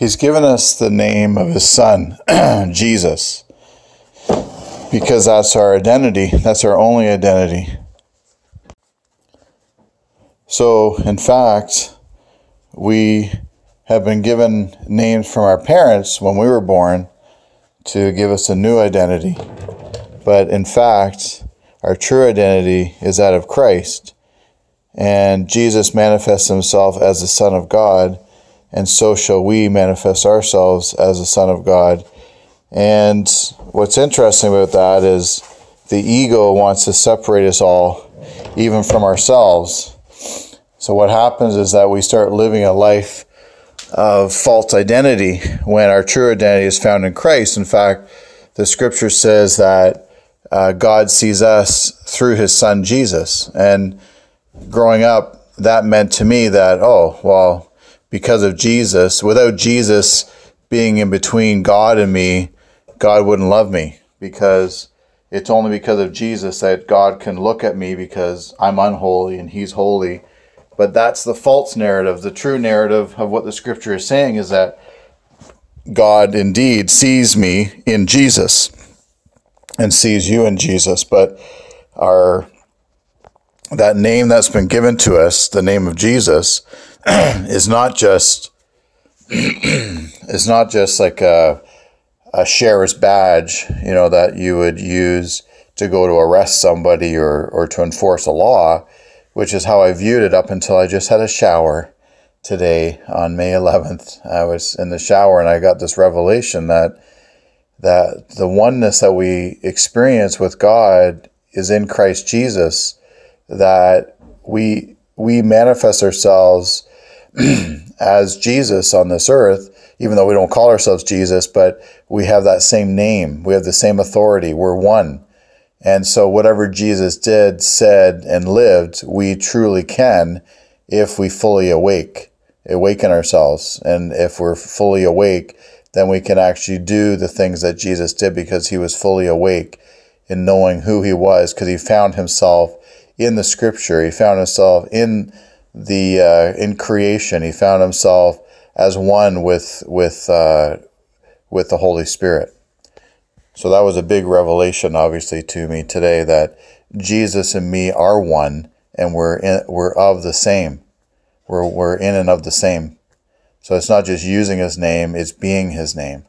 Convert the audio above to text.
He's given us the name of his son, Jesus, because that's our identity. That's our only identity. So, in fact, we have been given names from our parents when we were born to give us a new identity. But in fact, our true identity is that of Christ. And Jesus manifests himself as the Son of God, and so shall we manifest ourselves as the Son of God. And what's interesting about that is the ego wants to separate us all, even from ourselves. So, what happens is that we start living a life of false identity when our true identity is found in Christ. In fact, the scripture says that uh, God sees us through his son Jesus. And growing up, that meant to me that, oh, well, because of Jesus, without Jesus being in between God and me, God wouldn't love me because it's only because of Jesus that God can look at me because I'm unholy and he's holy. But that's the false narrative. The true narrative of what the scripture is saying is that God indeed sees me in Jesus and sees you in Jesus, but our that name that's been given to us, the name of Jesus, is not just is not just like a a sheriff's badge, you know, that you would use to go to arrest somebody or, or to enforce a law, which is how I viewed it up until I just had a shower today on May 11th. I was in the shower and I got this revelation that that the oneness that we experience with God is in Christ Jesus, that we we manifest ourselves as Jesus on this earth, even though we don't call ourselves Jesus, but we have that same name. We have the same authority. We're one. And so whatever Jesus did, said, and lived, we truly can if we fully awake, awaken ourselves. And if we're fully awake, then we can actually do the things that Jesus did because he was fully awake in knowing who he was because he found himself in the scripture. He found himself in the uh, in creation. He found himself as one with with uh, with the Holy Spirit. So that was a big revelation, obviously, to me today that Jesus and me are one, and we're in, we're of the same. We're we're in and of the same. So it's not just using his name, it's being his name.